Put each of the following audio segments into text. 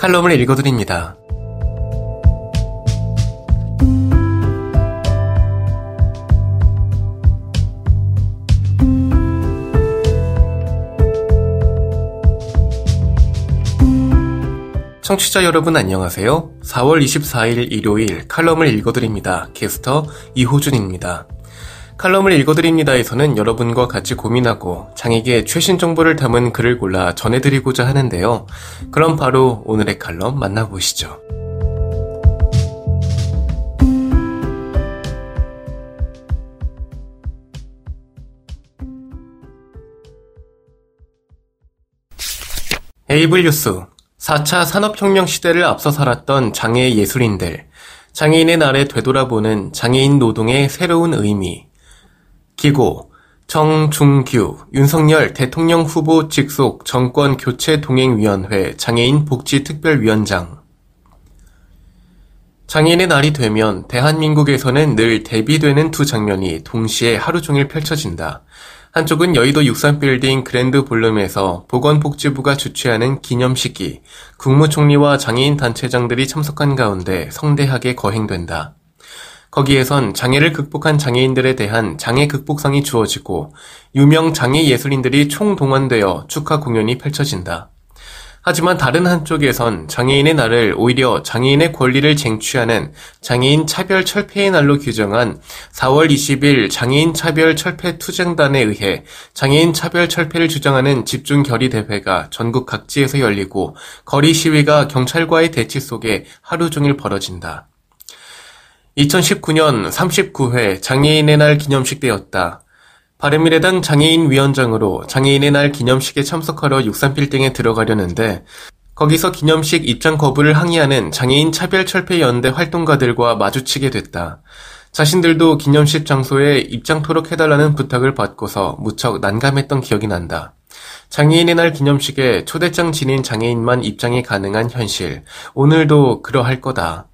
칼럼을 읽어드립니다. 청취자 여러분 안녕하세요. 4월 24일 일요일 칼럼을 읽어드립니다. 게스터 이호준입니다. 칼럼을 읽어드립니다에서는 여러분과 같이 고민하고 장에게 최신 정보를 담은 글을 골라 전해드리고자 하는데요. 그럼 바로 오늘의 칼럼 만나보시죠. 에이블 뉴스 4차 산업혁명 시대를 앞서 살았던 장애 예술인들, 장애인의 날에 되돌아보는 장애인 노동의 새로운 의미, 기고, 정중규, 윤석열 대통령 후보 직속 정권 교체 동행위원회 장애인 복지특별위원장. 장애인의 날이 되면 대한민국에서는 늘 대비되는 두 장면이 동시에 하루 종일 펼쳐진다. 한쪽은 여의도 63빌딩 그랜드 볼룸에서 보건복지부가 주최하는 기념식이 국무총리와 장애인 단체장들이 참석한 가운데 성대하게 거행된다. 거기에선 장애를 극복한 장애인들에 대한 장애 극복상이 주어지고 유명 장애 예술인들이 총동원되어 축하 공연이 펼쳐진다. 하지만 다른 한쪽에선 장애인의 날을 오히려 장애인의 권리를 쟁취하는 장애인 차별 철폐의 날로 규정한 4월 20일 장애인 차별 철폐 투쟁단에 의해 장애인 차별 철폐를 주장하는 집중 결의 대회가 전국 각지에서 열리고 거리 시위가 경찰과의 대치 속에 하루 종일 벌어진다. 2019년 39회 장애인의 날 기념식 때였다. 바른미래당 장애인 위원장으로 장애인의 날 기념식에 참석하러 63빌딩에 들어가려는데 거기서 기념식 입장 거부를 항의하는 장애인 차별철폐연대 활동가들과 마주치게 됐다. 자신들도 기념식 장소에 입장토록 해달라는 부탁을 받고서 무척 난감했던 기억이 난다. 장애인의 날 기념식에 초대장 지닌 장애인만 입장이 가능한 현실. 오늘도 그러할 거다.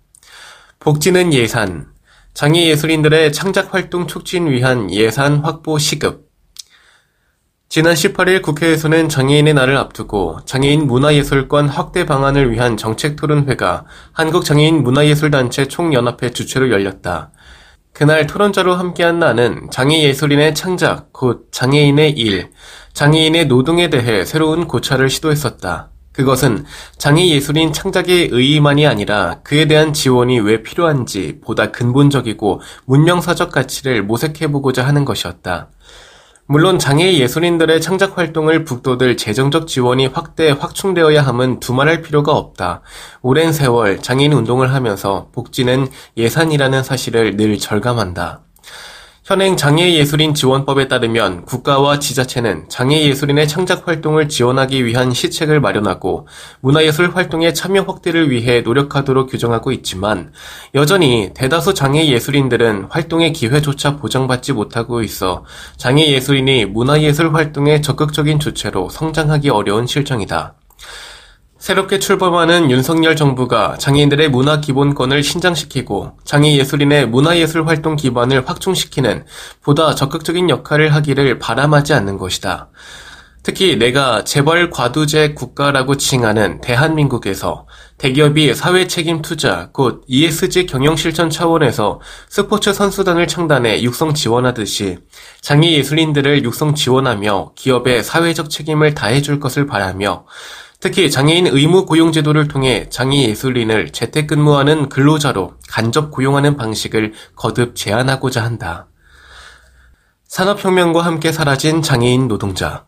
복지는 예산, 장애 예술인들의 창작 활동 촉진 위한 예산 확보 시급. 지난 18일 국회에서는 장애인의 날을 앞두고 장애인 문화예술권 확대 방안을 위한 정책 토론회가 한국장애인 문화예술단체 총연합회 주최로 열렸다. 그날 토론자로 함께한 나는 장애 예술인의 창작, 곧 장애인의 일, 장애인의 노동에 대해 새로운 고찰을 시도했었다. 그것은 장애 예술인 창작의 의의만이 아니라 그에 대한 지원이 왜 필요한지 보다 근본적이고 문명사적 가치를 모색해보고자 하는 것이었다. 물론 장애 예술인들의 창작 활동을 북돋을 재정적 지원이 확대, 확충되어야 함은 두말할 필요가 없다. 오랜 세월 장애인 운동을 하면서 복지는 예산이라는 사실을 늘 절감한다. 현행 장애예술인 지원법에 따르면 국가와 지자체는 장애예술인의 창작 활동을 지원하기 위한 시책을 마련하고 문화예술 활동의 참여 확대를 위해 노력하도록 규정하고 있지만 여전히 대다수 장애예술인들은 활동의 기회조차 보장받지 못하고 있어 장애예술인이 문화예술 활동의 적극적인 주체로 성장하기 어려운 실정이다. 새롭게 출범하는 윤석열 정부가 장애인들의 문화 기본권을 신장시키고 장애 예술인의 문화예술 활동 기반을 확충시키는 보다 적극적인 역할을 하기를 바람하지 않는 것이다. 특히 내가 재벌 과두제 국가라고 칭하는 대한민국에서 대기업이 사회 책임 투자, 곧 ESG 경영 실천 차원에서 스포츠 선수단을 창단해 육성 지원하듯이 장애 예술인들을 육성 지원하며 기업의 사회적 책임을 다해줄 것을 바라며 특히 장애인 의무 고용 제도를 통해 장애 예술인을 재택근무하는 근로자로 간접 고용하는 방식을 거듭 제한하고자 한다. 산업혁명과 함께 사라진 장애인 노동자.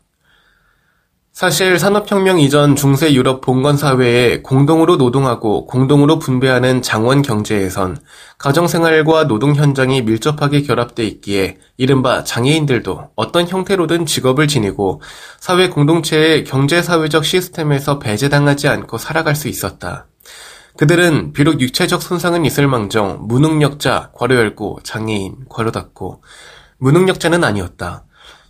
사실 산업혁명 이전 중세 유럽 봉건 사회에 공동으로 노동하고 공동으로 분배하는 장원 경제에선 가정생활과 노동 현장이 밀접하게 결합돼 있기에 이른바 장애인들도 어떤 형태로든 직업을 지니고 사회 공동체의 경제사회적 시스템에서 배제당하지 않고 살아갈 수 있었다. 그들은 비록 육체적 손상은 있을 망정 무능력자, 괄호 열고 장애인, 괄호 닫고 무능력자는 아니었다.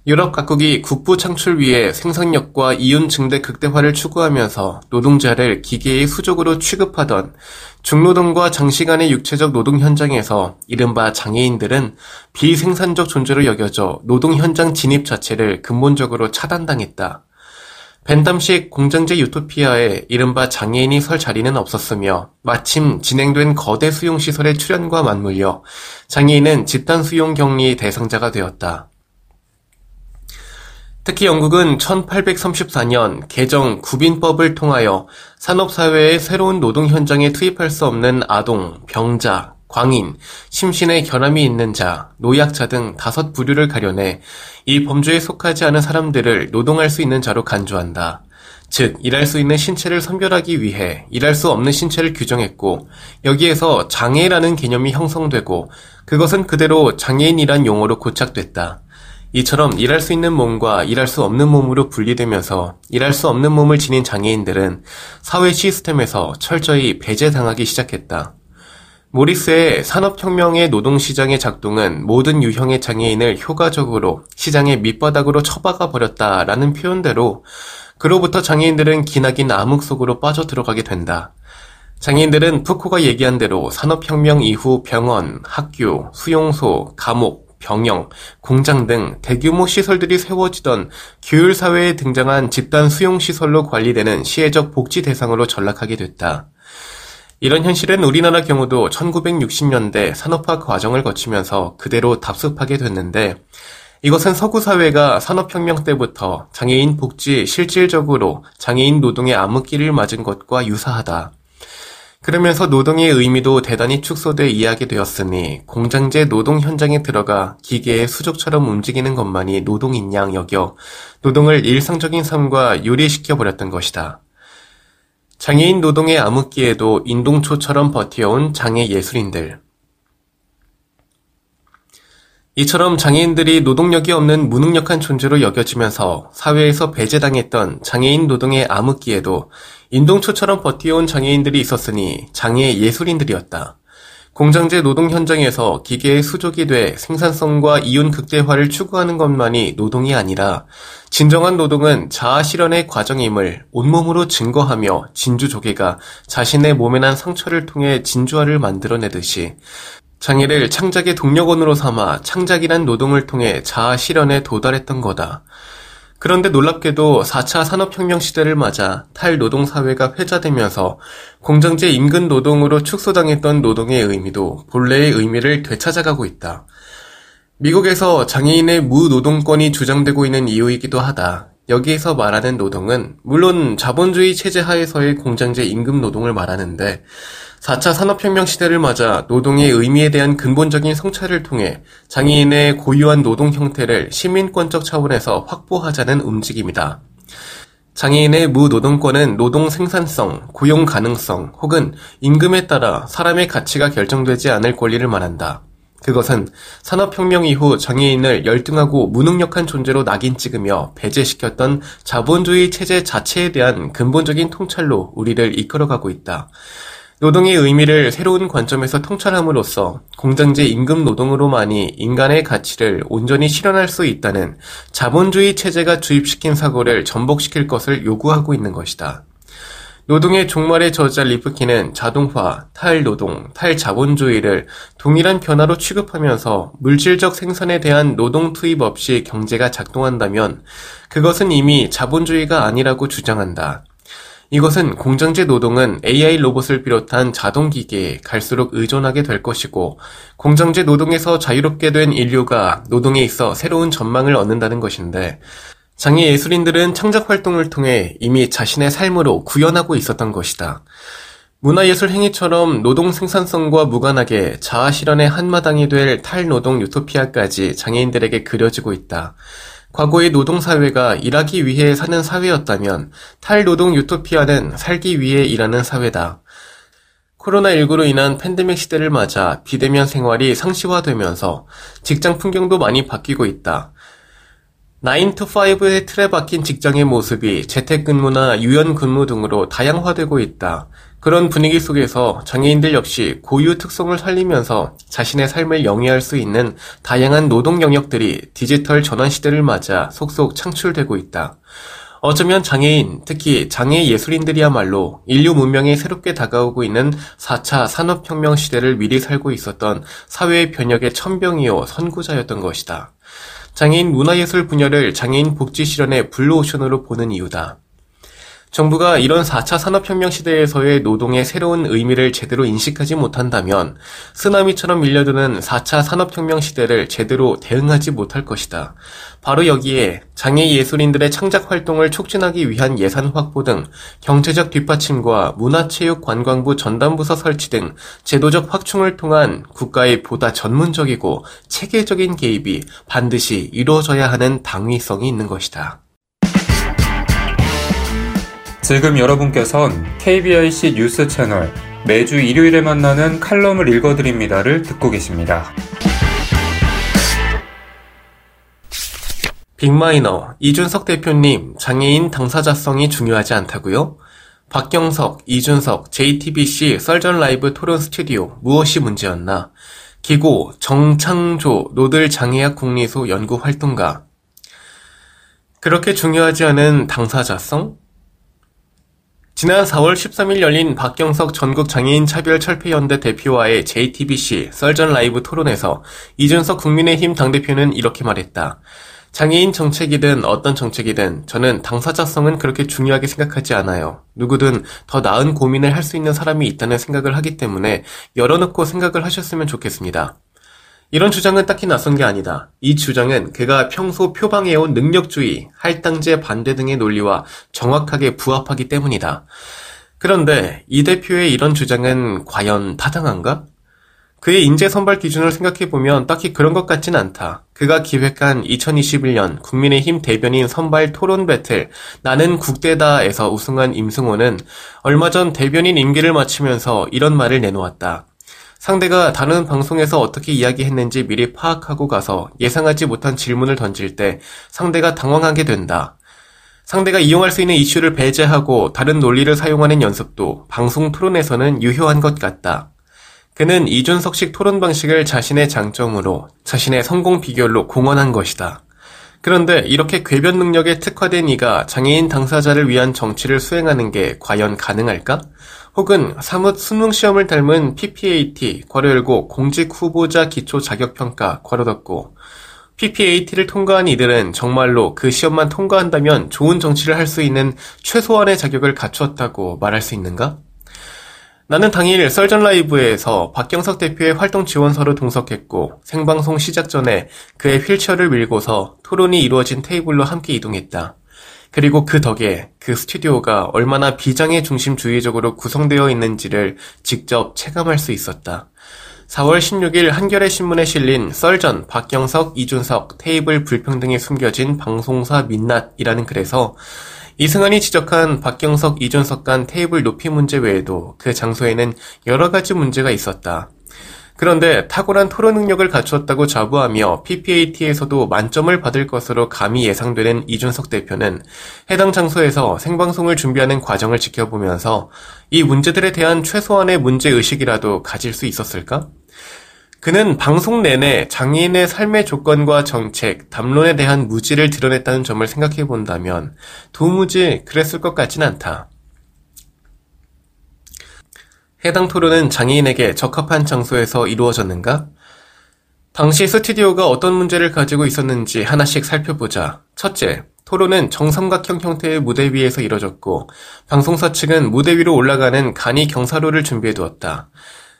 유럽 각국이 국부 창출 위해 생산력과 이윤 증대 극대화를 추구하면서 노동자를 기계의 수족으로 취급하던 중노동과 장시간의 육체적 노동 현장에서 이른바 장애인들은 비생산적 존재로 여겨져 노동 현장 진입 자체를 근본적으로 차단당했다. 벤담식 공장제 유토피아에 이른바 장애인이 설 자리는 없었으며 마침 진행된 거대 수용시설의 출현과 맞물려 장애인은 집단 수용 격리 대상자가 되었다. 특히 영국은 1834년 개정 구빈법을 통하여 산업사회의 새로운 노동 현장에 투입할 수 없는 아동, 병자, 광인, 심신의 결함이 있는 자, 노약자 등 다섯 부류를 가려내 이 범주에 속하지 않은 사람들을 노동할 수 있는 자로 간주한다. 즉, 일할 수 있는 신체를 선별하기 위해 일할 수 없는 신체를 규정했고, 여기에서 장애라는 개념이 형성되고, 그것은 그대로 장애인이란 용어로 고착됐다. 이처럼 일할 수 있는 몸과 일할 수 없는 몸으로 분리되면서 일할 수 없는 몸을 지닌 장애인들은 사회 시스템에서 철저히 배제당하기 시작했다. 모리스의 산업혁명의 노동시장의 작동은 모든 유형의 장애인을 효과적으로 시장의 밑바닥으로 처박아 버렸다라는 표현대로 그로부터 장애인들은 기나긴 암흑 속으로 빠져 들어가게 된다. 장애인들은 푸코가 얘기한 대로 산업혁명 이후 병원, 학교, 수용소, 감옥, 병영, 공장 등 대규모 시설들이 세워지던 규율사회에 등장한 집단 수용시설로 관리되는 시혜적 복지 대상으로 전락하게 됐다. 이런 현실은 우리나라 경우도 1960년대 산업화 과정을 거치면서 그대로 답습하게 됐는데 이것은 서구 사회가 산업혁명 때부터 장애인 복지 실질적으로 장애인 노동의 암흑기를 맞은 것과 유사하다. 그러면서 노동의 의미도 대단히 축소돼 이해하게 되었으니 공장제 노동 현장에 들어가 기계의 수족처럼 움직이는 것만이 노동인 양 여겨 노동을 일상적인 삶과 유리시켜 버렸던 것이다. 장애인 노동의 암흑기에도 인동초처럼 버텨온 장애 예술인들. 이처럼 장애인들이 노동력이 없는 무능력한 존재로 여겨지면서 사회에서 배제당했던 장애인 노동의 암흑기에도 인동초처럼 버텨온 장애인들이 있었으니 장애 예술인들이었다. 공장제 노동 현장에서 기계의 수족이 돼 생산성과 이윤 극대화를 추구하는 것만이 노동이 아니라 진정한 노동은 자아 실현의 과정임을 온몸으로 증거하며 진주 조개가 자신의 몸에 난 상처를 통해 진주화를 만들어내듯이 장애를 창작의 동력원으로 삼아 창작이란 노동을 통해 자아 실현에 도달했던 거다. 그런데 놀랍게도 4차 산업혁명 시대를 맞아 탈노동사회가 회자되면서 공장제 인근 노동으로 축소당했던 노동의 의미도 본래의 의미를 되찾아가고 있다. 미국에서 장애인의 무노동권이 주장되고 있는 이유이기도 하다. 여기에서 말하는 노동은 물론 자본주의 체제 하에서의 공장제 임금 노동을 말하는데 4차 산업혁명 시대를 맞아 노동의 의미에 대한 근본적인 성찰을 통해 장애인의 고유한 노동 형태를 시민권적 차원에서 확보하자는 움직임이다. 장애인의 무노동권은 노동 생산성, 고용 가능성 혹은 임금에 따라 사람의 가치가 결정되지 않을 권리를 말한다. 그것은 산업혁명 이후 장애인을 열등하고 무능력한 존재로 낙인 찍으며 배제시켰던 자본주의 체제 자체에 대한 근본적인 통찰로 우리를 이끌어가고 있다. 노동의 의미를 새로운 관점에서 통찰함으로써 공장제 임금 노동으로만이 인간의 가치를 온전히 실현할 수 있다는 자본주의 체제가 주입시킨 사고를 전복시킬 것을 요구하고 있는 것이다. 노동의 종말의 저자 리프키는 자동화, 탈노동, 탈자본주의를 동일한 변화로 취급하면서 물질적 생산에 대한 노동 투입 없이 경제가 작동한다면 그것은 이미 자본주의가 아니라고 주장한다. 이것은 공장제 노동은 AI 로봇을 비롯한 자동기계에 갈수록 의존하게 될 것이고 공장제 노동에서 자유롭게 된 인류가 노동에 있어 새로운 전망을 얻는다는 것인데 장애 예술인들은 창작 활동을 통해 이미 자신의 삶으로 구현하고 있었던 것이다. 문화예술 행위처럼 노동 생산성과 무관하게 자아 실현의 한마당이 될 탈노동 유토피아까지 장애인들에게 그려지고 있다. 과거의 노동사회가 일하기 위해 사는 사회였다면 탈노동 유토피아는 살기 위해 일하는 사회다. 코로나19로 인한 팬데믹 시대를 맞아 비대면 생활이 상시화되면서 직장 풍경도 많이 바뀌고 있다. 9to5의 틀에 박힌 직장의 모습이 재택근무나 유연근무 등으로 다양화되고 있다. 그런 분위기 속에서 장애인들 역시 고유 특성을 살리면서 자신의 삶을 영위할 수 있는 다양한 노동 영역들이 디지털 전환 시대를 맞아 속속 창출되고 있다. 어쩌면 장애인, 특히 장애 예술인들이야말로 인류 문명에 새롭게 다가오고 있는 4차 산업혁명 시대를 미리 살고 있었던 사회의 변혁의 첨병이요 선구자였던 것이다. 장애인 문화예술 분야를 장애인 복지 실현의 블루오션으로 보는 이유다. 정부가 이런 4차 산업혁명 시대에서의 노동의 새로운 의미를 제대로 인식하지 못한다면 쓰나미처럼 밀려드는 4차 산업혁명 시대를 제대로 대응하지 못할 것이다. 바로 여기에 장애 예술인들의 창작 활동을 촉진하기 위한 예산 확보 등 경제적 뒷받침과 문화체육관광부 전담부서 설치 등 제도적 확충을 통한 국가의 보다 전문적이고 체계적인 개입이 반드시 이루어져야 하는 당위성이 있는 것이다. 지금 여러분께선 KBIC 뉴스 채널 매주 일요일에 만나는 칼럼을 읽어드립니다를 듣고 계십니다. 빅마이너 이준석 대표님 장애인 당사자성이 중요하지 않다고요? 박경석, 이준석, JTBC 썰전 라이브 토론 스튜디오 무엇이 문제였나? 기고 정창조 노들 장애학 국리소 연구 활동가 그렇게 중요하지 않은 당사자성? 지난 4월 13일 열린 박경석 전국장애인 차별철폐연대 대표와의 JTBC 썰전 라이브 토론에서 이준석 국민의힘 당대표는 이렇게 말했다. 장애인 정책이든 어떤 정책이든 저는 당사자성은 그렇게 중요하게 생각하지 않아요. 누구든 더 나은 고민을 할 수 있는 사람이 있다는 생각을 하기 때문에 열어놓고 생각을 하셨으면 좋겠습니다. 이런 주장은 딱히 낯선 게 아니다. 이 주장은 그가 평소 표방해온 능력주의, 할당제 반대 등의 논리와 정확하게 부합하기 때문이다. 그런데 이 대표의 이런 주장은 과연 타당한가? 그의 인재 선발 기준을 생각해보면 딱히 그런 것 같진 않다. 그가 기획한 2021년 국민의힘 대변인 선발 토론 배틀 나는 국대다에서 우승한 임승호는 얼마 전 대변인 임기를 마치면서 이런 말을 내놓았다. 상대가 다른 방송에서 어떻게 이야기했는지 미리 파악하고 가서 예상하지 못한 질문을 던질 때 상대가 당황하게 된다. 상대가 이용할 수 있는 이슈를 배제하고 다른 논리를 사용하는 연습도 방송 토론에서는 유효한 것 같다. 그는 이준석식 토론 방식을 자신의 장점으로 자신의 성공 비결로 공헌한 것이다. 그런데 이렇게 궤변 능력에 특화된 이가 장애인 당사자를 위한 정치를 수행하는 게 과연 가능할까? 혹은 사뭇 수능 시험을 닮은 PPAT 괄호 열고 공직 후보자 기초 자격평가 괄호 닫고 PPAT를 통과한 이들은 정말로 그 시험만 통과한다면 좋은 정치를 할 수 있는 최소한의 자격을 갖추었다고 말할 수 있는가? 나는 당일 썰전 라이브에서 박경석 대표의 활동 지원서를 동석했고 생방송 시작 전에 그의 휠체어를 밀고서 토론이 이루어진 테이블로 함께 이동했다. 그리고 그 덕에 그 스튜디오가 얼마나 비장애 중심주의적으로 구성되어 있는지를 직접 체감할 수 있었다. 4월 16일 한겨레 신문에 실린 썰전 박경석, 이준석 테이블 불평등이 숨겨진 방송사 민낯이라는 글에서 이승환이 지적한 박경석, 이준석 간 테이블 높이 문제 외에도 그 장소에는 여러 가지 문제가 있었다. 그런데 탁월한 토론 능력을 갖추었다고 자부하며 PPAT에서도 만점을 받을 것으로 감히 예상되는 이준석 대표는 해당 장소에서 생방송을 준비하는 과정을 지켜보면서 이 문제들에 대한 최소한의 문제의식이라도 가질 수 있었을까? 그는 방송 내내 장애인의 삶의 조건과 정책, 담론에 대한 무지를 드러냈다는 점을 생각해 본다면 도무지 그랬을 것 같진 않다. 해당 토론은 장애인에게 적합한 장소에서 이루어졌는가? 당시 스튜디오가 어떤 문제를 가지고 있었는지 하나씩 살펴보자. 첫째, 토론은 정삼각형 형태의 무대 위에서 이뤄졌고, 방송사 측은 무대 위로 올라가는 간이 경사로를 준비해 두었다.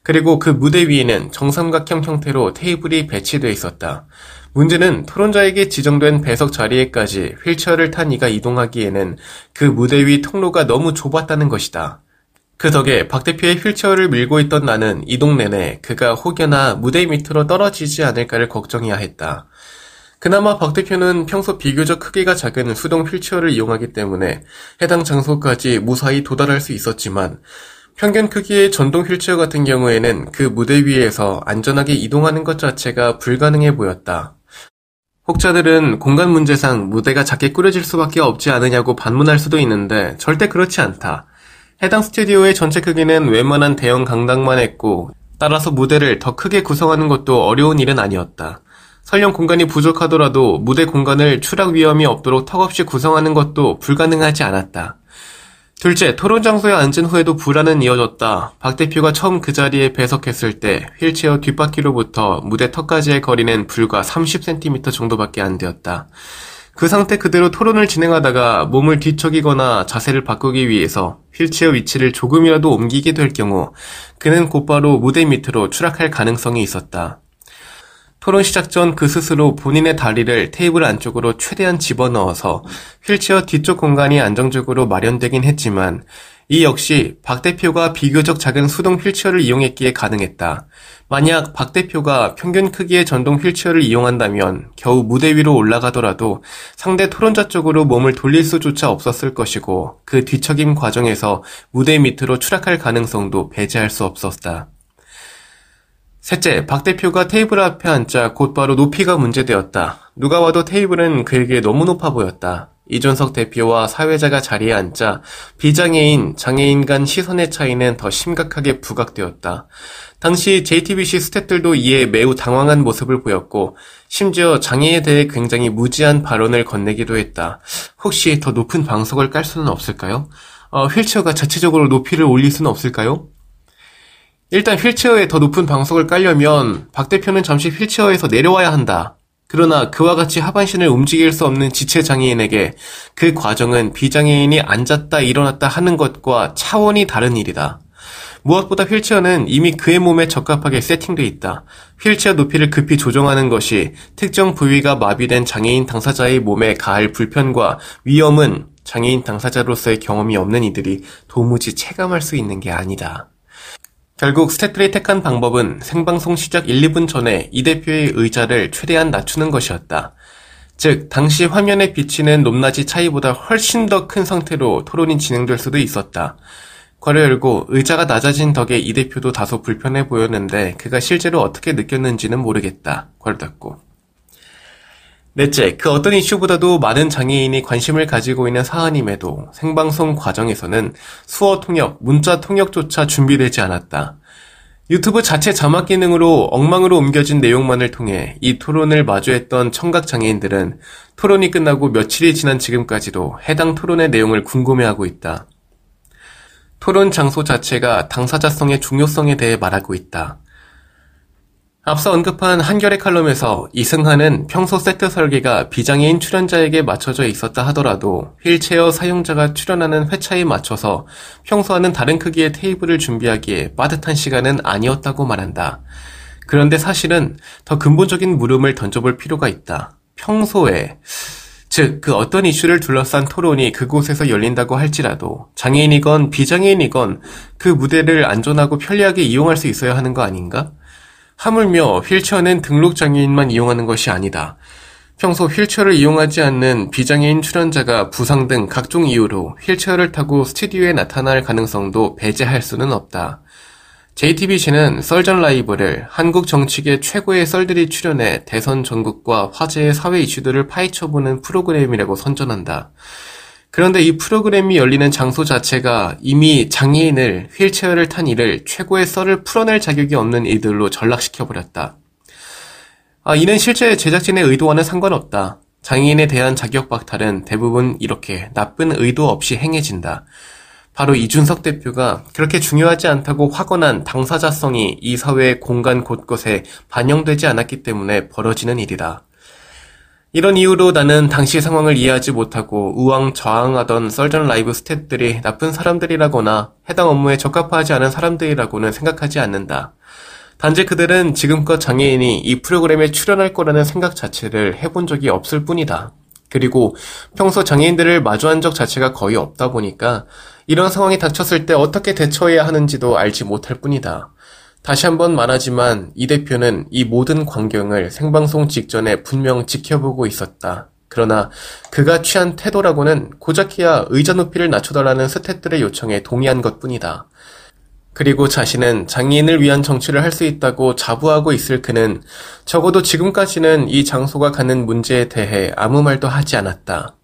그리고 그 무대 위에는 정삼각형 형태로 테이블이 배치되어 있었다. 문제는 토론자에게 지정된 배석 자리에까지 휠체어를 탄 이가 이동하기에는 그 무대 위 통로가 너무 좁았다는 것이다. 그 덕에 박 대표의 휠체어를 밀고 있던 나는 이동 내내 그가 혹여나 무대 밑으로 떨어지지 않을까를 걱정해야 했다. 그나마 박 대표는 평소 비교적 크기가 작은 수동 휠체어를 이용하기 때문에 해당 장소까지 무사히 도달할 수 있었지만 평균 크기의 전동 휠체어 같은 경우에는 그 무대 위에서 안전하게 이동하는 것 자체가 불가능해 보였다. 혹자들은 공간 문제상 무대가 작게 꾸려질 수밖에 없지 않으냐고 반문할 수도 있는데 절대 그렇지 않다. 해당 스튜디오의 전체 크기는 웬만한 대형 강당만 했고 따라서 무대를 더 크게 구성하는 것도 어려운 일은 아니었다. 설령 공간이 부족하더라도 무대 공간을 추락 위험이 없도록 턱없이 구성하는 것도 불가능하지 않았다. 둘째, 토론 장소에 앉은 후에도 불안은 이어졌다. 박 대표가 처음 그 자리에 배석했을 때 휠체어 뒷바퀴로부터 무대 턱까지의 거리는 불과 30cm 정도밖에 안 되었다. 그 상태 그대로 토론을 진행하다가 몸을 뒤척이거나 자세를 바꾸기 위해서 휠체어 위치를 조금이라도 옮기게 될 경우 그는 곧바로 무대 밑으로 추락할 가능성이 있었다. 토론 시작 전 그 스스로 본인의 다리를 테이블 안쪽으로 최대한 집어넣어서 휠체어 뒤쪽 공간이 안정적으로 마련되긴 했지만 이 역시 박 대표가 비교적 작은 수동 휠체어를 이용했기에 가능했다. 만약 박 대표가 평균 크기의 전동 휠체어를 이용한다면 겨우 무대 위로 올라가더라도 상대 토론자 쪽으로 몸을 돌릴 수조차 없었을 것이고 그 뒤척임 과정에서 무대 밑으로 추락할 가능성도 배제할 수 없었다. 셋째, 박 대표가 테이블 앞에 앉자 곧바로 높이가 문제되었다. 누가 봐도 테이블은 그에게 너무 높아 보였다. 이준석 대표와 사회자가 자리에 앉자 비장애인, 장애인 간 시선의 차이는 더 심각하게 부각되었다. 당시 JTBC 스탭들도 이에 매우 당황한 모습을 보였고 심지어 장애에 대해 굉장히 무지한 발언을 건네기도 했다. 혹시 더 높은 방석을 깔 수는 없을까요? 어, 휠체어가 자체적으로 높이를 올릴 수는 없을까요? 일단 휠체어에 더 높은 방석을 깔려면 박 대표는 잠시 휠체어에서 내려와야 한다. 그러나 그와 같이 하반신을 움직일 수 없는 지체 장애인에게 그 과정은 비장애인이 앉았다 일어났다 하는 것과 차원이 다른 일이다. 무엇보다 휠체어는 이미 그의 몸에 적합하게 세팅돼 있다. 휠체어 높이를 급히 조정하는 것이 특정 부위가 마비된 장애인 당사자의 몸에 가할 불편과 위험은 장애인 당사자로서의 경험이 없는 이들이 도무지 체감할 수 있는 게 아니다. 결국 스태프들이 택한 방법은 생방송 시작 1, 2분 전에 이 대표의 의자를 최대한 낮추는 것이었다. 즉, 당시 화면에 비치는 높낮이 차이보다 훨씬 더 큰 상태로 토론이 진행될 수도 있었다. 괄호 열고 의자가 낮아진 덕에 이 대표도 다소 불편해 보였는데 그가 실제로 어떻게 느꼈는지는 모르겠다. 괄호 닫고. 넷째, 그 어떤 이슈보다도 많은 장애인이 관심을 가지고 있는 사안임에도 생방송 과정에서는 수어 통역, 문자 통역조차 준비되지 않았다. 유튜브 자체 자막 기능으로 엉망으로 옮겨진 내용만을 통해 이 토론을 마주했던 청각 장애인들은 토론이 끝나고 며칠이 지난 지금까지도 해당 토론의 내용을 궁금해하고 있다. 토론 장소 자체가 당사자성의 중요성에 대해 말하고 있다. 앞서 언급한 한겨레 칼럼에서 이승한은 평소 세트 설계가 비장애인 출연자에게 맞춰져 있었다 하더라도 휠체어 사용자가 출연하는 회차에 맞춰서 평소와는 다른 크기의 테이블을 준비하기에 빠듯한 시간은 아니었다고 말한다. 그런데 사실은 더 근본적인 물음을 던져볼 필요가 있다. 평소에 즉, 그 어떤 이슈를 둘러싼 토론이 그곳에서 열린다고 할지라도 장애인이건 비장애인이건 그 무대를 안전하고 편리하게 이용할 수 있어야 하는 거 아닌가? 하물며 휠체어는 등록 장애인만 이용하는 것이 아니다. 평소 휠체어를 이용하지 않는 비장애인 출연자가 부상 등 각종 이유로 휠체어를 타고 스튜디오에 나타날 가능성도 배제할 수는 없다. JTBC는 썰전 라이브를 한국 정치계 최고의 썰들이 출연해 대선 전국과 화제의 사회 이슈들을 파헤쳐보는 프로그램이라고 선전한다. 그런데 이 프로그램이 열리는 장소 자체가 이미 장애인을 휠체어를 탄 이를 최고의 썰을 풀어낼 자격이 없는 이들로 전락시켜버렸다. 아, 이는 실제 제작진의 의도와는 상관없다. 장애인에 대한 자격 박탈은 대부분 이렇게 나쁜 의도 없이 행해진다. 바로 이준석 대표가 그렇게 중요하지 않다고 확언한 당사자성이 이 사회의 공간 곳곳에 반영되지 않았기 때문에 벌어지는 일이다. 이런 이유로 나는 당시 상황을 이해하지 못하고 우왕좌왕하던 썰전 라이브 스태프들이 나쁜 사람들이라거나 해당 업무에 적합하지 않은 사람들이라고는 생각하지 않는다. 단지 그들은 지금껏 장애인이 이 프로그램에 출연할 거라는 생각 자체를 해본 적이 없을 뿐이다. 그리고 평소 장애인들을 마주한 적 자체가 거의 없다 보니까 이런 상황이 닥쳤을 때 어떻게 대처해야 하는지도 알지 못할 뿐이다. 다시 한번 말하지만 이 대표는 이 모든 광경을 생방송 직전에 분명 지켜보고 있었다. 그러나 그가 취한 태도라고는 고작해야 의자 높이를 낮춰달라는 스태프들의 요청에 동의한 것 뿐이다. 그리고 자신은 장애인을 위한 정치를 할 수 있다고 자부하고 있을 그는 적어도 지금까지는 이 장소가 갖는 문제에 대해 아무 말도 하지 않았다.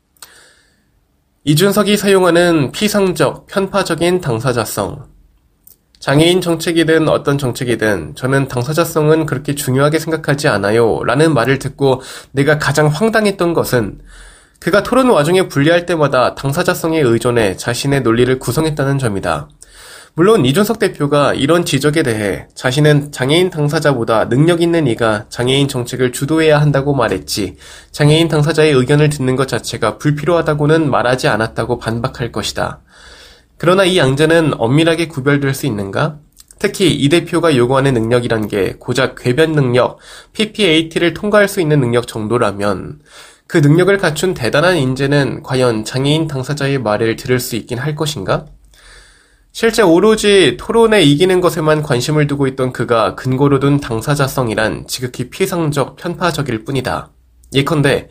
이준석이 사용하는 피상적, 편파적인 당사자성, 장애인 정책이든 어떤 정책이든 저는 당사자성은 그렇게 중요하게 생각하지 않아요. 라는 말을 듣고 내가 가장 황당했던 것은 그가 토론 와중에 분리할 때마다 당사자성에 의존해 자신의 논리를 구성했다는 점이다. 물론 이준석 대표가 이런 지적에 대해 자신은 장애인 당사자보다 능력 있는 이가 장애인 정책을 주도해야 한다고 말했지 장애인 당사자의 의견을 듣는 것 자체가 불필요하다고는 말하지 않았다고 반박할 것이다. 그러나 이 양자는 엄밀하게 구별될 수 있는가? 특히 이 대표가 요구하는 능력이란 게 고작 궤변 능력, PPAT를 통과할 수 있는 능력 정도라면 그 능력을 갖춘 대단한 인재는 과연 장애인 당사자의 말을 들을 수 있긴 할 것인가? 실제 오로지 토론에 이기는 것에만 관심을 두고 있던 그가 근거로 둔 당사자성이란 지극히 피상적, 편파적일 뿐이다. 예컨대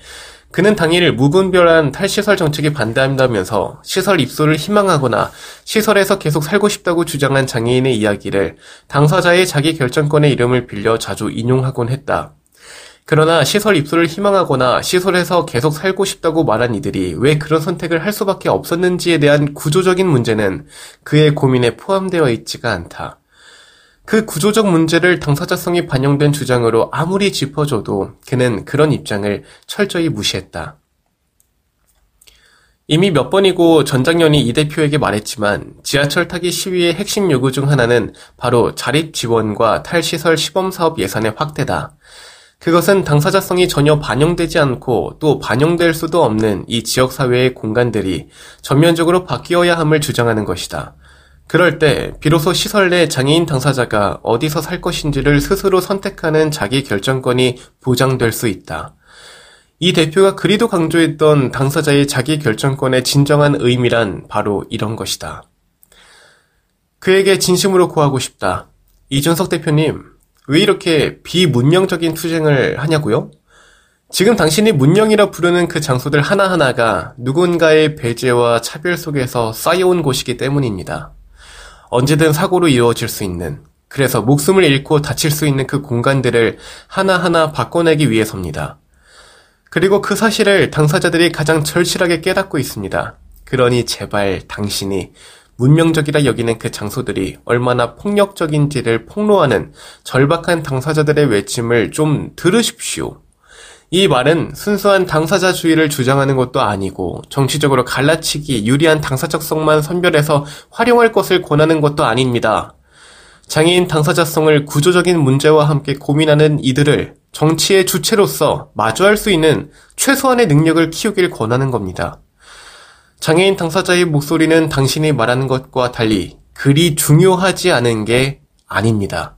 그는 당일 무분별한 탈시설 정책에 반대한다면서 시설 입소를 희망하거나 시설에서 계속 살고 싶다고 주장한 장애인의 이야기를 당사자의 자기 결정권의 이름을 빌려 자주 인용하곤 했다. 그러나 시설 입소를 희망하거나 시설에서 계속 살고 싶다고 말한 이들이 왜 그런 선택을 할 수밖에 없었는지에 대한 구조적인 문제는 그의 고민에 포함되어 있지가 않다. 그 구조적 문제를 당사자성이 반영된 주장으로 아무리 짚어줘도 그는 그런 입장을 철저히 무시했다. 이미 몇 번이고 전작년이 이 대표에게 말했지만 지하철 타기 시위의 핵심 요구 중 하나는 바로 자립 지원과 탈시설 시범 사업 예산의 확대다. 그것은 당사자성이 전혀 반영되지 않고 또 반영될 수도 없는 이 지역사회의 공간들이 전면적으로 바뀌어야 함을 주장하는 것이다. 그럴 때 비로소 시설 내 장애인 당사자가 어디서 살 것인지를 스스로 선택하는 자기 결정권이 보장될 수 있다. 이 대표가 그리도 강조했던 당사자의 자기 결정권의 진정한 의미란 바로 이런 것이다. 그에게 진심으로 구하고 싶다. 이준석 대표님, 왜 이렇게 비문명적인 투쟁을 하냐고요? 지금 당신이 문명이라 부르는 그 장소들 하나하나가 누군가의 배제와 차별 속에서 쌓여온 곳이기 때문입니다. 언제든 사고로 이루어질 수 있는 그래서 목숨을 잃고 다칠 수 있는 그 공간들을 하나하나 바꿔내기 위해서입니다. 그리고 그 사실을 당사자들이 가장 절실하게 깨닫고 있습니다. 그러니 제발 당신이 문명적이라 여기는 그 장소들이 얼마나 폭력적인지를 폭로하는 절박한 당사자들의 외침을 좀 들으십시오. 이 말은 순수한 당사자주의를 주장하는 것도 아니고 정치적으로 갈라치기 유리한 당사적성만 선별해서 활용할 것을 권하는 것도 아닙니다. 장애인 당사자성을 구조적인 문제와 함께 고민하는 이들을 정치의 주체로서 마주할 수 있는 최소한의 능력을 키우길 권하는 겁니다. 장애인 당사자의 목소리는 당신이 말하는 것과 달리 그리 중요하지 않은 게 아닙니다.